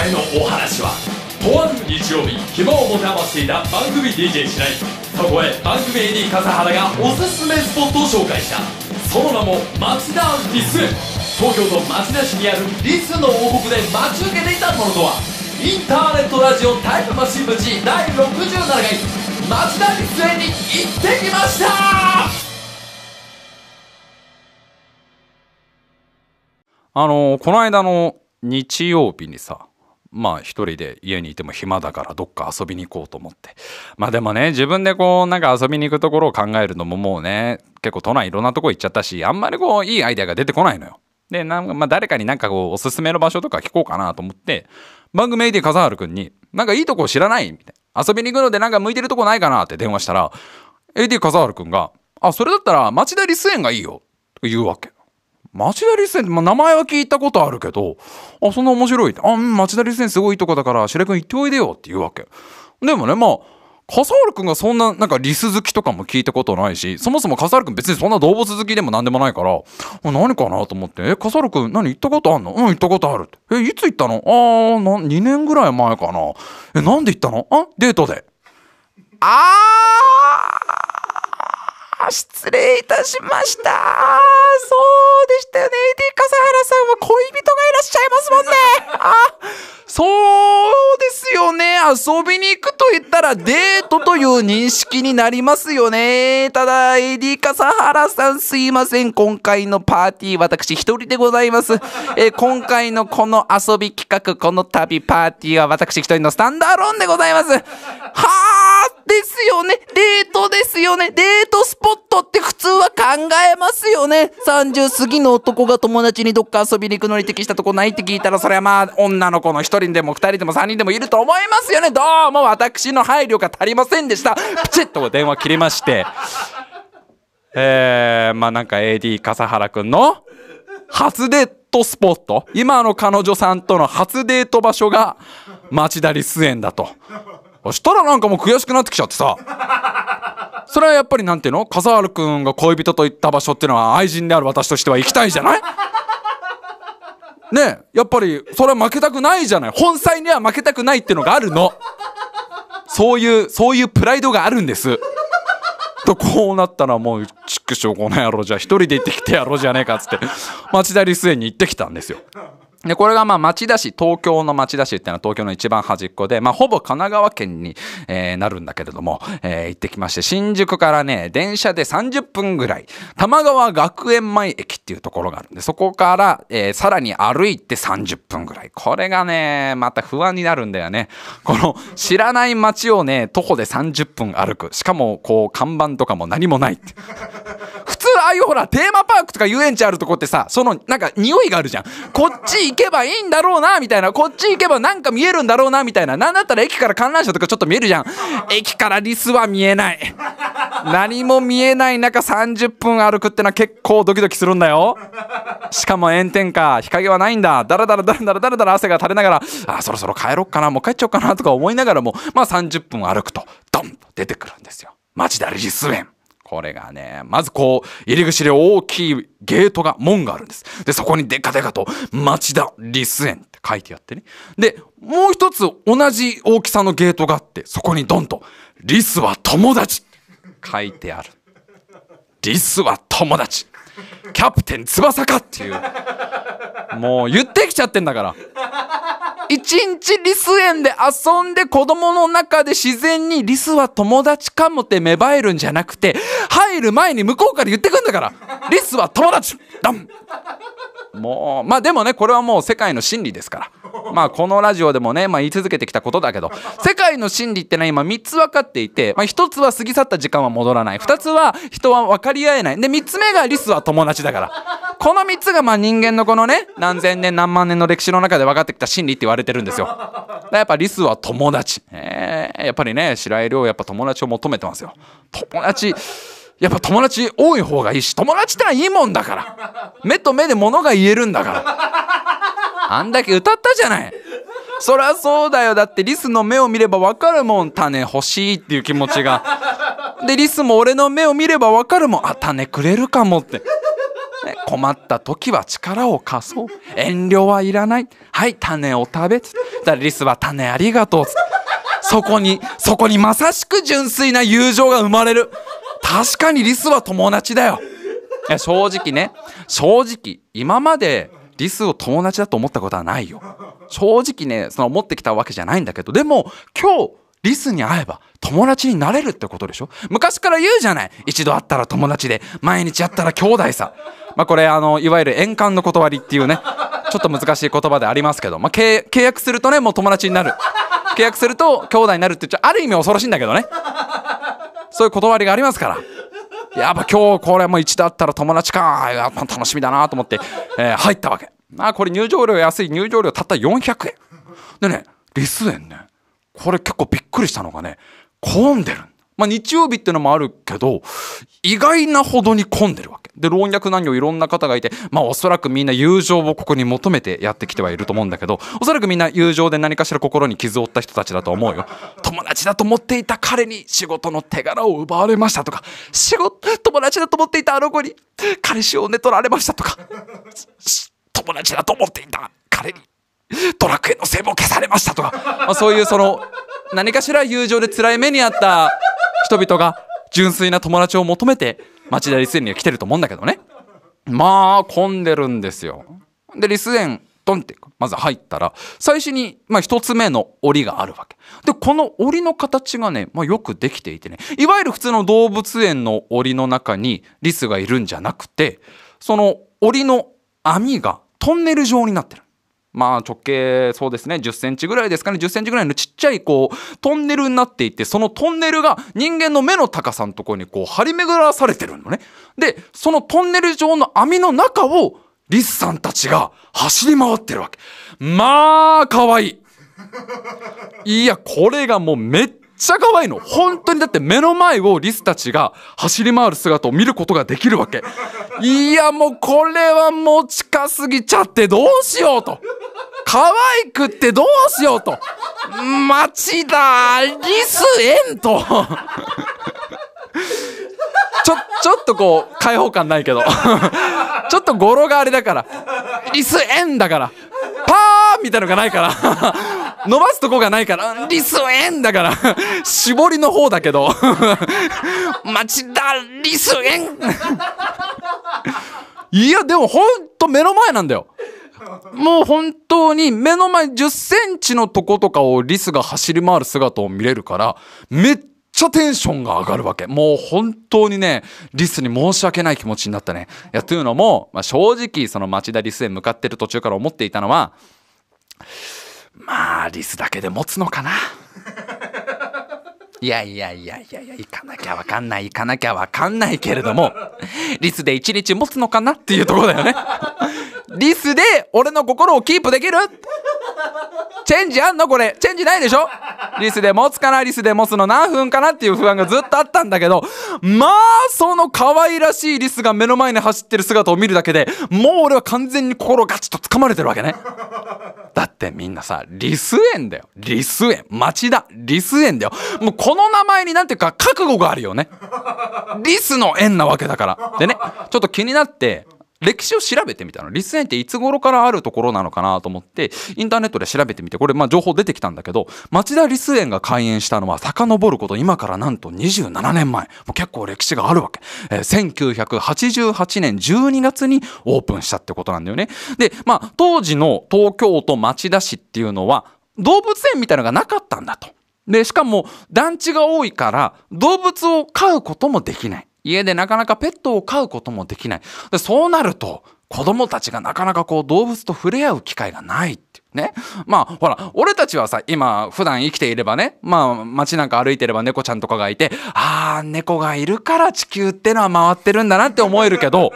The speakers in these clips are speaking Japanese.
回のお話はとある日曜日暇を持て余していた番組 DJ しないそこへ番組 AD 笠原がおすすめスポットを紹介したその名も町田リス東京都町田市にあるリスの王国で待ち受けていたものとはインターネットラジオタイムマシン部第67回町田リス園に行ってきました。あのこの間の日曜日にさまあ一人で家にいても暇だからどっか遊びに行こうと思って。まあでもね自分でこうなんか遊びに行くところを考えるのももうね結構都内いろんなとこ行っちゃったしあんまりこういいアイデアが出てこないのよ。でなんかまあ誰かになんかこうおすすめの場所とか聞こうかなと思って番組 AD 笠原くんになんかいいとこ知らないみたいな。遊びに行くのでなんか向いてるとこないかなって電話したら AD 笠原くんが「あそれだったら町田リス園がいいよ」と言うわけ。町田立園、まあ、名前は聞いたことあるけど、あ、そんな面白い。あ、うん、町田立園すごいとこだから、白井君行っておいでよって言うわけ。でもね、まあ、笠原くんがそんな、なんかリス好きとかも聞いたことないし、そもそも笠原くん別にそんな動物好きでも何でもないから、何かなと思って、え、笠原くん何行ったことあんの？うん、行ったことあるって。え、いつ行ったの？あー、な、2年ぐらい前かな。え、なんで行ったの？あデートで。あー失礼いたしました。そうでしたよね。AD 笠原さんは恋人がいらっしゃいますもんね。あ、そうですよね。遊びに行くと言ったらデートという認識になりますよね。ただ、エディ笠原さんすいません。今回のパーティー私一人でございます。えー、今回のこの遊び企画、この旅パーティーは私一人のスタンダーローンでございます。はあですよね。デートですよね。デートスポットって普通は考えますよね。30過ぎの男が友達にどっか遊びに行くのに適したとこないって聞いたら、それはまあ、女の子の1人でも2人でも3人でもいると思いますよね。どうも私の配慮が足りませんでした。プチッと電話切りまして。えー、まあなんか AD 笠原くんの初デートスポット今の彼女さんとの初デート場所が町田リス園だと。そしたらなんかもう悔しくなってきちゃってさ。それはやっぱりなんていうの？笠原くんが恋人と行った場所っていうのは愛人である私としては行きたいじゃない？ねやっぱりそれは負けたくないじゃない？本妻には負けたくないっていうのがあるの。そういうそういうプライドがあるんです。とこうなったらもう畜生この野郎じゃあ一人で行ってきてやろうじゃねえかっつって町田リス園に行ってきたんですよで、これがまあ町田市、東京の町田市っていうのは東京の一番端っこで、まあほぼ神奈川県に、えー、なるんだけれども、えー、行ってきまして、新宿からね、電車で30分ぐらい、玉川学園前駅っていうところがあるんで、そこから、えー、さらに歩いて30分ぐらい。これがね、また不安になるんだよね。この知らない街をね、徒歩で30分歩く。しかも、こう、看板とかも何もないって。ああいうほら、テーマパークとか遊園地あるとこってさ、その、なんか匂いがあるじゃん。こっち行けばいいんだろうなみたいな。こっち行けばなんか見えるんだろうなみたいな。なんだったら駅から観覧車とかちょっと見えるじゃん。駅からリスは見えない。何も見えない中30分歩くってのは結構ドキドキするんだよ。しかも炎天下日陰はないんだ。だらだらだらだらだらだら汗が垂れながらあそろそろ帰ろっかなもう帰っちゃおうかなとか思いながらもまあ30分歩くとドンと出てくるんですよ。町田リス園。これがね、まずこう、入り口で大きいゲートが、門があるんです。で、そこにデカデカと、町田リス園って書いてあってね。で、もう一つ同じ大きさのゲートがあって、そこにドンと、リスは友達書いてある。リスは友達。キャプテン翼かっていう。もう言ってきちゃってんだから。一日リス園で遊んで子供の中で自然にリスは友達かもって芽生えるんじゃなくて、入る前に向こうから言ってくんだから。リスは友達。ダン。もう、まあでもね、これはもう世界の真理ですから。まあこのラジオでもね、まあ言い続けてきたことだけど、世界の真理ってね、今3つ分かっていて、まあ1つは過ぎ去った時間は戻らない。2つは人は分かり合えない。で、3つ目がリスは友達だから。この3つがまあ人間のこのね、何千年何万年の歴史の中で分かってきた真理って言われてるんですよ。やっぱリスは友達。えー、やっぱりね、白井亮やっぱ友達を求めてますよ。友達。やっぱ友達多い方がいいし、友達ってのはいいもんだから。目と目で物が言えるんだから。あんだけ歌ったじゃない。そりゃそうだよ。だってリスの目を見ればわかるもん。種欲しいっていう気持ちが。で、リスも俺の目を見ればわかるもん。あ、種くれるかもって。ね困った時は力を貸そう遠慮はいらないはい種を食べつったらリスは種ありがとうつそこにそこにまさしく純粋な友情が生まれる確かにリスは友達だよ正直ね正直今までリスを友達だと思ったことはないよ。正直ねその思ってきたわけじゃないんだけどでも今日リスに会えば友達になれるってことでしょ？昔から言うじゃない。一度会ったら友達で毎日会ったら兄弟さ。まあこれあのいわゆる円環の断りっていうねちょっと難しい言葉でありますけど、まあ、契契約するとねもう友達になる。契約すると兄弟になるって言っちゃある意味恐ろしいんだけどね。そういう断りがありますから。やっぱ今日これもう一度会ったら友達か。やっぱ楽しみだなと思って、えー入ったわけ。あこれ入場料安い。入場料たった400円。でねリス園ね。これ結構びっくりしたのがね混んでるまあ日曜日ってのもあるけど意外なほどに混んでるわけ。で老若男女いろんな方がいてまあおそらくみんな友情をここに求めてやってきてはいると思うんだけどおそらくみんな友情で何かしら心に傷を負った人たちだと思うよ。友達だと思っていた彼に仕事の手柄を奪われましたとか仕事友達だと思っていたあの子に彼氏を寝取られましたとか友達だと思っていた彼にドラクエのセーブを消されましたとか、まあ、そういうその何かしら友情で辛い目にあった人々が純粋な友達を求めて町田リス園には来てると思うんだけどね。まあ混んでるんですよ。でリス園ドンってまず入ったら最初に、まあ、一つ目の檻があるわけ。でこの檻の形がね、まあ、よくできていてね。いわゆる普通の動物園の檻の中にリスがいるんじゃなくてその檻の網がトンネル状になってる。まあ直径そうですね。10センチぐらいですかね。10センチぐらいのちっちゃいこうトンネルになっていてそのトンネルが人間の目の高さのところにこう張り巡らされてるのね。でそのトンネル状の網の中をリスさんたちが走り回ってるわけ。まあ可愛い。いやこれがもうめっちゃ可愛いの。本当にだって目の前をリスたちが走り回る姿を見ることができるわけ。いやもうこれはもう近すぎちゃってどうしようと。可愛くってどうしようと。町田リス園と。ちょちょっとこう開放感ないけど。ちょっと語呂があれだから。リス園だから。パーみたいのがないから。伸ばすとこがないからリス園だから絞りの方だけど。町田リス園いやでもほんと目の前なんだよ。もう本当に目の前10センチのとことかをリスが走り回る姿を見れるからめっちゃテンションが上がるわけ。もう本当にねリスに申し訳ない気持ちになったね。いやというのも、まあ、正直その町田リスへ向かってる途中から思っていたのはまあリスだけで持つのかな。いやいやいやいやいや行かなきゃわかんない行かなきゃわかんないけれどもリスで1日持つのかなっていうとこだよね。リスで俺の心をキープできる？チェンジあんのこれ？チェンジないでしょ？リスで持つかなリスで持つの何分かなっていう不安がずっとあったんだけどまあその可愛らしいリスが目の前に走ってる姿を見るだけでもう俺は完全に心ガチッと掴まれてるわけね。だってみんなさリス園だよ。リス園。町田リス園だよ。もうこの名前になんていうか覚悟があるよね。リスの園なわけだから。でねちょっと気になって歴史を調べてみたの。リス園っていつ頃からあるところなのかなと思って、インターネットで調べてみて、これ、まあ、情報出てきたんだけど、町田リス園が開園したのは、遡ること、今からなんと27年前。もう結構歴史があるわけ。えー1988年12月にオープンしたってことなんだよね。で、まあ、当時の東京都町田市っていうのは、動物園みたいなのがなかったんだと。で、しかも団地が多いから動物を飼うこともできない。家でなかなかペットを飼うこともできない。でそうなると子供たちがなかなかこう動物と触れ合う機会がないっていうね。まあほら、俺たちはさ、今普段生きていればね、まあ街なんか歩いてれば猫ちゃんとかがいて、ああ、猫がいるから地球ってのは回ってるんだなって思えるけど、やっ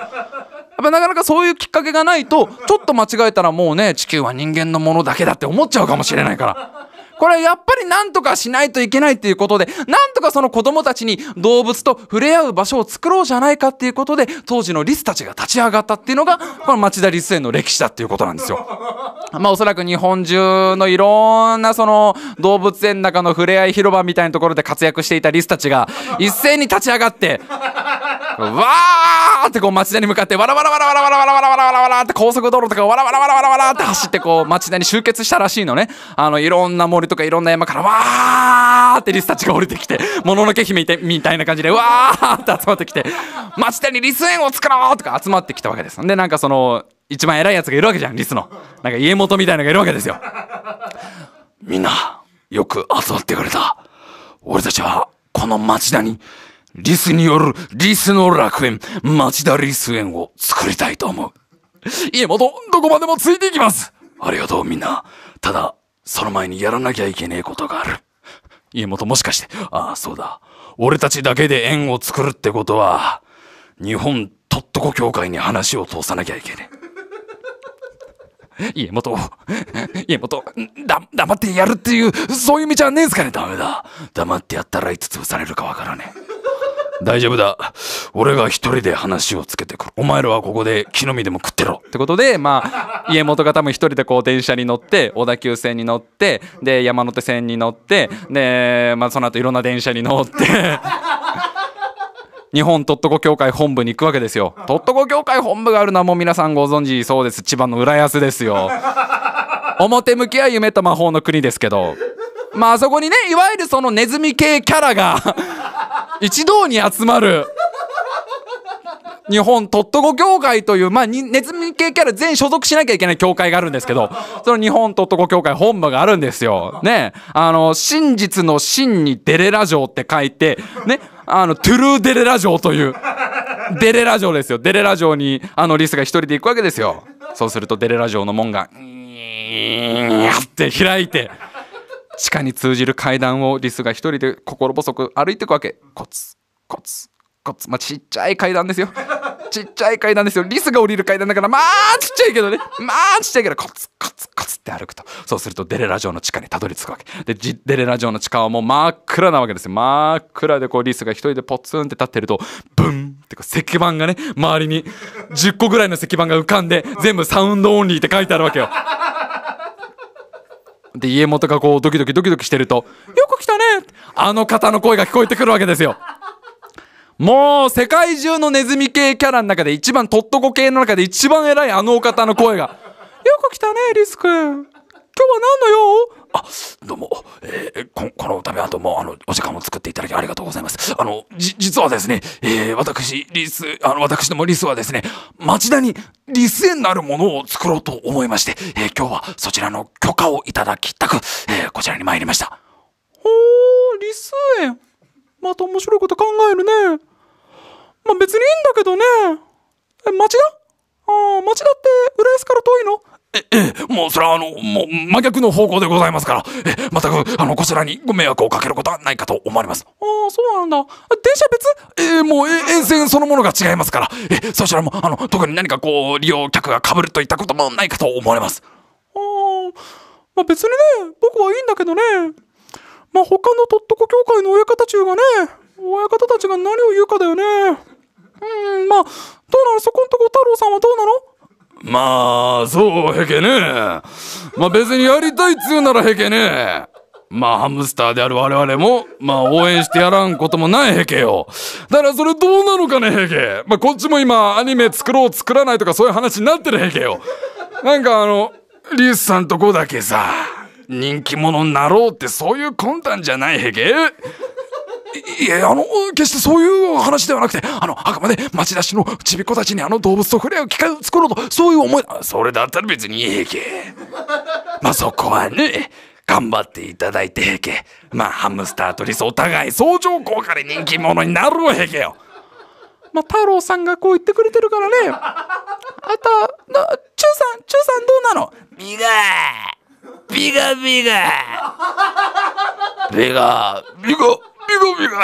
ぱなかなかそういうきっかけがないと、ちょっと間違えたらもうね、地球は人間のものだけだって思っちゃうかもしれないから。これはやっぱりなんとかしないといけないっていうことで、なんとかその子供たちに動物と触れ合う場所を作ろうじゃないかっていうことで、当時のリスたちが立ち上がったっていうのが、この町田リス園の歴史だっていうことなんですよ。まあおそらく日本中のいろんなその動物園の中の触れ合い広場みたいなところで活躍していたリスたちが一斉に立ち上がって、わーってこう町田に向かってわらわらわらわらわらわらわらわらわらわらって高速道路とかわらわらわらわらわらって走ってこう町田に集結したらしいのね。あのいろんな森とかいろんな山からわーってリスたちが降りてきて、もののけ姫みたいな感じでわーって集まってきて、町田にリス園を作ろうとか集まってきたわけです。で、なんかその、一番偉いやつがいるわけじゃん、リスの。なんか家元みたいのがいるわけですよ。みんな、よく集まってくれた。俺たちは、この町田に、リスによるリスの楽園、町田リス園を作りたいと思う。家元、どこまでもついていきますありがとうみんな。ただ、その前にやらなきゃいけねえことがある。家元もしかして、ああ、そうだ。俺たちだけで園を作るってことは、日本とっとこ協会に話を通さなきゃいけねえ。家元、家元、だ、黙ってやるっていう、そういう道はねえすかねダメだ。黙ってやったらいつ潰されるかわからねえ。大丈夫だ。俺が一人で話をつけてくる。お前らはここで木の実でも食ってろ。ってことで、まあ、家元が多分一人でこう電車に乗って、小田急線に乗って、で、山手線に乗って、で、まあその後いろんな電車に乗って 日本トットコ協会本部に行くわけですよ。トットコ協会本部があるのはもう皆さんご存知そうです。千葉の浦安ですよ。表向きは夢と魔法の国ですけど。まああそこにね、いわゆるそのネズミ系キャラが一堂に集まる。日本トットコ協会という、まあ、ネズミ系キャラ全員所属しなきゃいけない協会があるんですけど、その日本トットコ協会本部があるんですよ。ね。あの、真実の真にデレラ城って書いて、ね。あの、トゥルーデレラ城という、デレラ城ですよ。デレラ城に、あの、リスが一人で行くわけですよ。そうするとデレラ城の門が、って開いて、地下に通じる階段をリスが一人で心細く歩いていくわけ。コツ、コツ、コツ。まあ、ちっちゃい階段ですよ。ちっちゃい階段ですよ。リスが降りる階段だから、まあちっちゃいけどね。まあちっちゃいけど、コツ、コツ、コツって歩くと。そうするとデレラ城の地下にたどり着くわけ。で、デレラ城の地下はもう真っ暗なわけですよ。真っ暗でこうリスが一人でポツンって立ってると、ブンってこう石板がね、周りに10個ぐらいの石板が浮かんで、全部サウンドオンリーって書いてあるわけよ。で、家元がこうドキドキドキドキしてると、よく来たねあの方の声が聞こえてくるわけですよ。もう世界中のネズミ系キャラの中で一番トットコ系の中で一番偉いあのお方の声が、よく来たねリス君。今日は何の用？あ、どうも、えー、ここのためはどうも、あの、お時間を作っていただきありがとうございます。あの、じ、実はですね、えー、私、リス、あの、私どもリスはですね、町田にリス園なるものを作ろうと思いまして、えー、今日はそちらの許可をいただきたく、えー、こちらに参りました。ほー、リス園。また面白いこと考えるね。まあ、別にいいんだけどね。え、町田？ああ、町田って浦安から遠いの？え、え、もうそれはあの、もう真逆の方向でございますから、え、全く、あの、こちらにご迷惑をかけることはないかと思われます。ああ、そうなんだ。電車別？えー、もう、え、沿線そのものが違いますから、え、そちらも、あの、特に何かこう、利用客が被るといったこともないかと思われます。ああ、まあ別にね、僕はいいんだけどね。まあ他のとっとこ協会の親方中がね、親方たちが何を言うかだよね。うん、まあ、どうなの？そこんとこ太郎さんはどうなの？まあ、そうへけね。まあ別にやりたいっつうならへけね。まあハムスターである我々も、まあ応援してやらんこともないへけよ。だからそれどうなのかねへけ。まあこっちも今アニメ作ろう作らないとかそういう話になってるへけよ。なんかあの、リスさんとこだけさ、人気者になろうってそういう魂胆じゃないへけ？いや、あの、決してそういう話ではなくて、あの、あくまで町田市のちびっ子たちにあの動物と触れ合う機会を作ろうと、そういう思い、それだったら別にええけ。まあ、そこはね、頑張っていただいてへけ。まあ、ハムスターとリスお互い相乗効果で人気者になるわへけよ。まあ、太郎さんがこう言ってくれてるからね。あた、な、チューさん、チューさんどうなの？ビガービガビガビガビガビゴビゴ。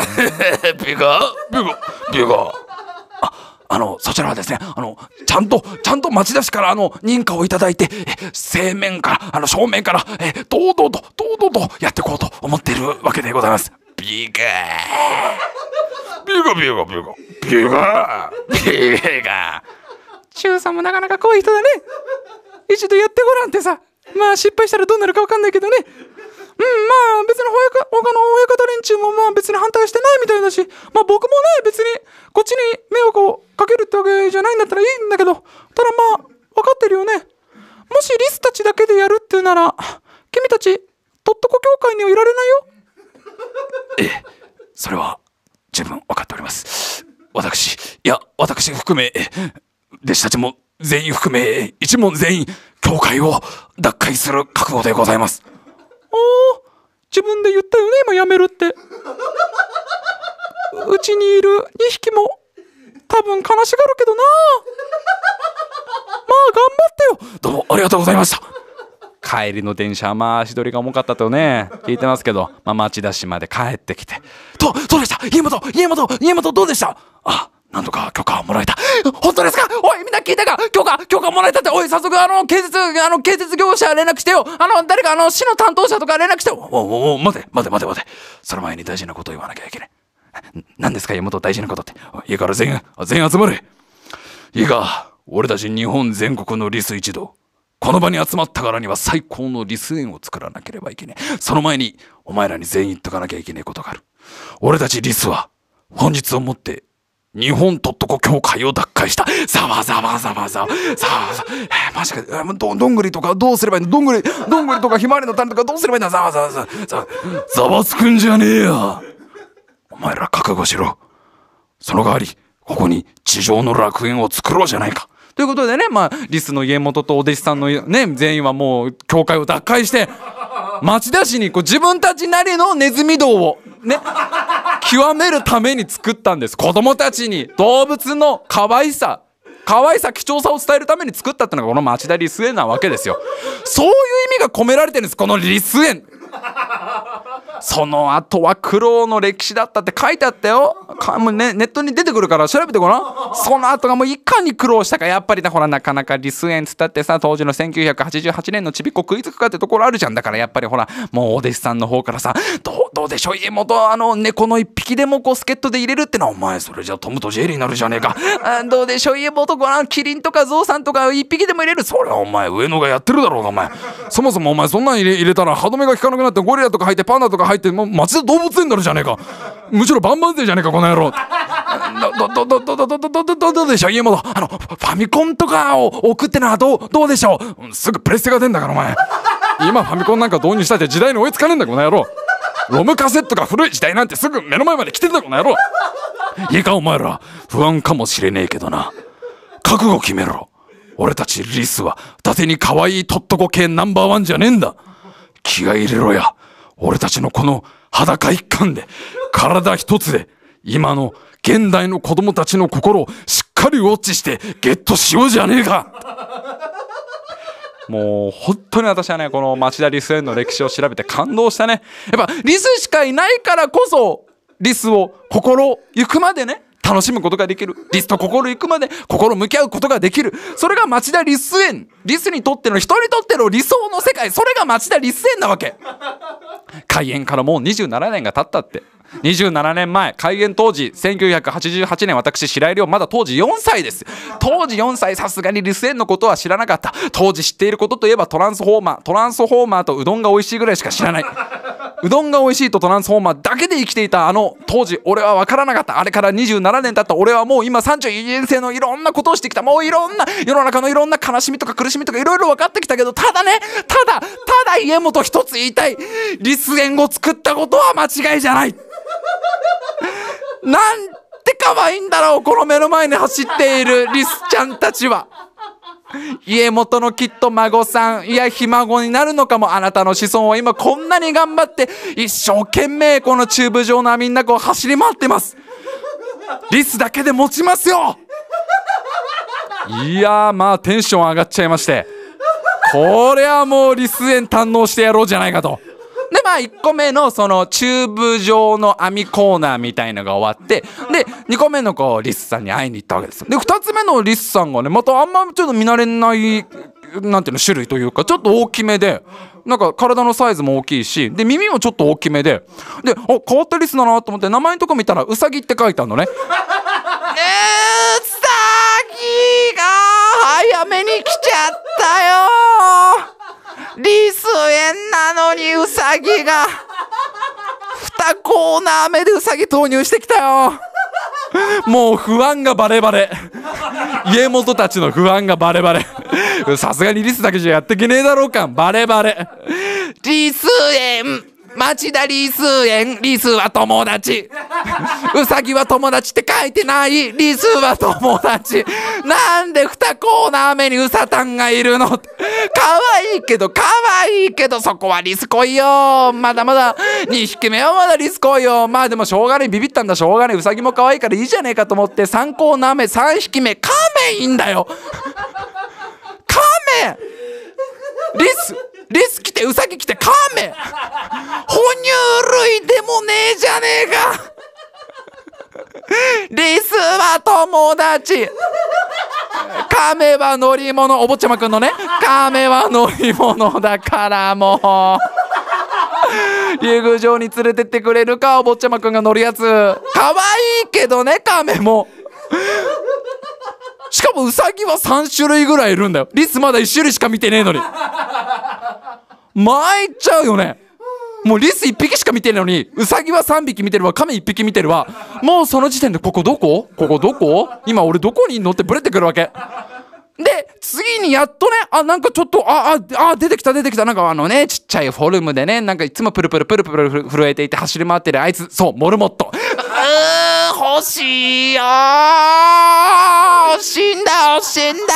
ビゴ？ビゴ？ビゴ。ああのそちらはですねあのちゃんとちゃんと町田市からあの認可をいただいて正面からあの正面からえ堂々と堂々とやっていこうと思っているわけでございます。ビガビゴビゴビゴ。ビガビガ中さんもなかなか濃い人だね。一度やってごらんってさ。まあ失敗したらどうなるかわかんないけどね。うん、まあ別に他他の親方連中もまあ別に反対してないみたいだし、まあ僕もね別にこっちに迷惑をかけるってわけじゃないんだったらいいんだけど、ただまあ分かってるよね。もしリスたちだけでやるっていうなら、君たち、とっとこ協会にはいられないよ。ええ、それは十分分かっております。私、いや、私含め、弟子たちも全員含め、一門全員、教会を脱会する覚悟でございます。おお、自分で言ったよね、今やめるって。うちにいる2匹も、多分悲しがるけどな。まあ頑張ってよ。どうもありがとうございました。帰りの電車はまあ足取りが重かったとね聞いてますけど、まあ、町田市まで帰ってきてど、どうでした？家元家元家元どうでした？あ、なんとか許可をもらえた。本当ですか？おい、みんな聞いたか？許可、許可もらえたって。おい、早速、あの、建設、あの、建設業者連絡してよ。あの、誰か、あの、市の担当者とか連絡してよ。おおお待て、待て、待て、待て。その前に大事なことを言わなきゃいけない。何ですか、家元大事なことって。いいから全員、全員集まれ。いいか、俺たち日本全国のリス一同。この場に集まったからには最高のリス園を作らなければいけねえ。その前に、お前らに全員言っとかなきゃいけねえことがある。俺たちリスは、本日をもって、日本とっとこ協会を脱会した。ざわざわざわざわ。ざわざわ。えー、マジか。ど、どんぐりとかどうすればいいの？どんぐり、どんぐりとかひまわりの種とかどうすればいいんだざわざわざわ。ざわ、ざわつくんじゃねえよ。お前ら覚悟しろ。その代わり、ここに地上の楽園を作ろうじゃないか。ということでね、まあ、リスの家元とお弟子さんのね、全員はもう、教会を脱会して、町田市にこう自分たちなりのネズミ道を、ね、極めるために作ったんです。子供たちに動物の可愛さ、可愛さ、貴重さを伝えるために作ったってのがこの町田リス園なわけですよ。そういう意味が込められてるんです、このリス園。その後は苦労の歴史だったって書いてあったよ。かもうね、ネットに出てくるから調べてごらん。その後がもういかに苦労したか。やっぱりだ、ほら、なかなかリス園つったってさ、当時の1988年のちびっこ食いつくかってところあるじゃん。だからやっぱりほら、もうお弟子さんの方からさ、どう、どうでしょう？家元、あの、猫の一匹でもこう、助っ人で入れるってのは、お前、それじゃトムとジェリーになるじゃねえか。あどうでしょう？家元、ごらん、キリンとかゾウさんとか一匹でも入れる？それはお前、上野がやってるだろうが、お前。そもそもお前、そんなん入れ入れたら歯止めが効かなくなって、ゴリラとか入って、パンダとか入って、もう町田動物園になるじゃねえか。むしろバンバン勢じゃねえか、この野郎。ど、ど、ど、ど、ど、ど、ど、ど、ど、ど、どうでしょう？家元。あの、ファミコンとかを置くってのはどう、どうでしょう？すぐプレステが出んだから、お前。今ファミコンなんか導入したって時代に追いつかねえんだ、この野郎。ロムカセットが古い時代なんてすぐ目の前まで来てんだ、この野郎。いいか、お前ら。不安かもしれねえけどな。覚悟決めろ。俺たちリスは、伊達に可愛いとっとこ系ナンバーワンじゃねえんだ。気合入れろや。俺たちのこの裸一貫で、体一つで、今の現代の子供たちの心をしっかりウォッチしてゲットしようじゃねえか。もう本当に私はねこの町田リス園の歴史を調べて感動したね。やっぱリスしかいないからこそリスを心行くまでね楽しむことができる。リスと心行くまで心向き合うことができる。それが町田リス園。リスにとっての人にとっての理想の世界。それが町田リス園なわけ。開園からもう27年が経ったって。27年前開園当時1988年私白井亮まだ当時4歳です。当時4歳さすがに留守園のことは知らなかった。当時知っていることといえばトランスフォーマートランスフォーマーとうどんが美味しいぐらいしか知らない。うどんが美味しいとトランスフォーマーだけで生きていたあの当時俺は分からなかった。あれから27年経った。俺はもう今31年生のいろんなことをしてきた。もういろんな世の中のいろんな悲しみとか苦しみとかいろいろ分かってきたけどただねただただ家元一つ言いたい。リス園を作ったことは間違いじゃない。なんて可愛いんだろうこの目の前に走っているリスちゃんたちは。家元のきっと孫さんいやひ孫になるのかもあなたの子孫は今こんなに頑張って一生懸命このチューブ状のみんなこう走り回ってます。リスだけで持ちますよ。いやまあテンション上がっちゃいまして。これはもうリス園堪能してやろうじゃないかと。でまあ1個目のそのチューブ状の網コーナーみたいのが終わってで2個目のこうリスさんに会いに行ったわけですで2つ目のリスさんがねまたあんまちょっと見慣れないなんていうの種類というかちょっと大きめでなんか体のサイズも大きいしで耳もちょっと大きめでであ変わったリスだなと思って名前のとこ見たらウサギって書いてあるのね。うさぎが早めに来ちゃったよなのにうさぎが。2コーナー目でウサギ投入してきたよ。もう不安がバレバレ。家元たちの不安がバレバレ。さすがにリスだけじゃやってけねえだろうかバレバレ。リス園。町田リス園リスは友達 うさぎは友達って書いてないリスは友達 なんで2コーナー目にうさたんがいるの かわいけどかわいけどそこはリス来いよまだまだ2匹目はまだリス来いよまあでもしょうがないビビったんだ。しょうがないうさぎも可愛いからいいじゃねえかと思って3コーナー目3匹目カメいいんだよ。カメ！リスリス来てウサギ来てカメ哺乳類でもねえじゃねえかリスは友達カメは乗り物お坊ちゃまくんのね。カメは乗り物だからもう。竜宮城に連れてってくれるかお坊ちゃまくんが乗るやつ。可愛いけどねカメも。しかもウサギは3種類ぐらいいるんだよ。リスまだ1種類しか見てねえのに。参っちゃうよね。もうリス1匹しか見てないのにウサギは3匹見てるわカメ1匹見てるわ。もうその時点でここどこ？ここどこ？今俺どこに乗ってブレてくるわけ。で次にやっとねあなんかちょっとあああ出てきた出てきた。なんかあのねちっちゃいフォルムでねなんかいつもプルプルプルプル震えていて走り回ってるあいつ。そうモルモット。うー欲しいよー。欲しいんだよ欲しいんだよ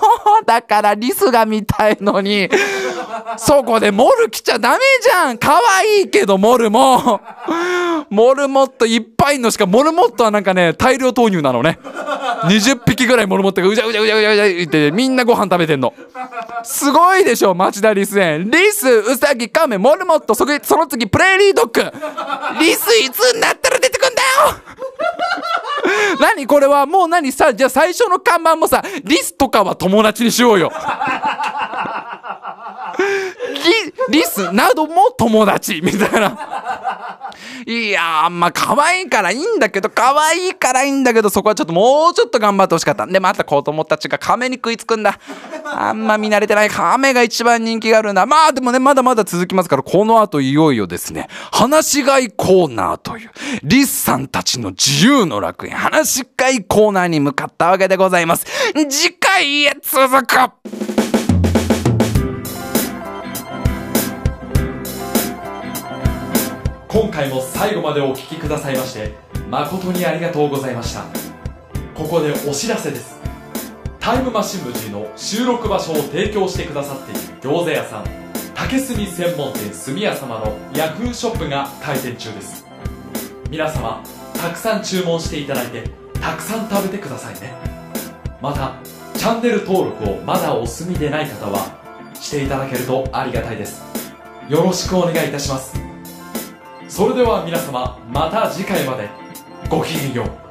だからリスが見たいのに。そこでモル来ちゃダメじゃん。可愛いけどモルも。モルモットいっぱいのしかモルモットはなんかね大量投入なのね。20匹ぐらいモルモットがうじゃうじゃうじゃうじゃうじゃ言ってみんなご飯食べてんのすごいでしょ町田リス園リスウサギカメモルモットそその次プレーリードッグリスいつになったら出てくんだよ 何これはもう何さじゃあ最初の看板もさリスとかは友達にしようよ。リリスなども友達みたいな。いやーまあ可愛いからいいんだけど可愛いからいいんだけどそこはちょっともうちょっと頑張ってほしかった。でまた子供たちが亀に食いつくんだ。あんま見慣れてない。亀が一番人気があるんだ。まあでもねまだまだ続きますからこの後いよいよですね。話し飼いコーナーというリスさんたちの自由の楽園話し飼いコーナーに向かったわけでございます。次回へ続く今回も最後までお聞きくださいまして誠にありがとうございました。ここでお知らせです。タイムマシン部 G の収録場所を提供してくださっている餃子屋さん竹炭専門店炭屋様のヤフーショップが開店中です。皆様たくさん注文していただいてたくさん食べてくださいね。またチャンネル登録をまだお済みでない方はしていただけるとありがたいです。よろしくお願いいたします。それでは皆様また次回まで。ごきげんよう。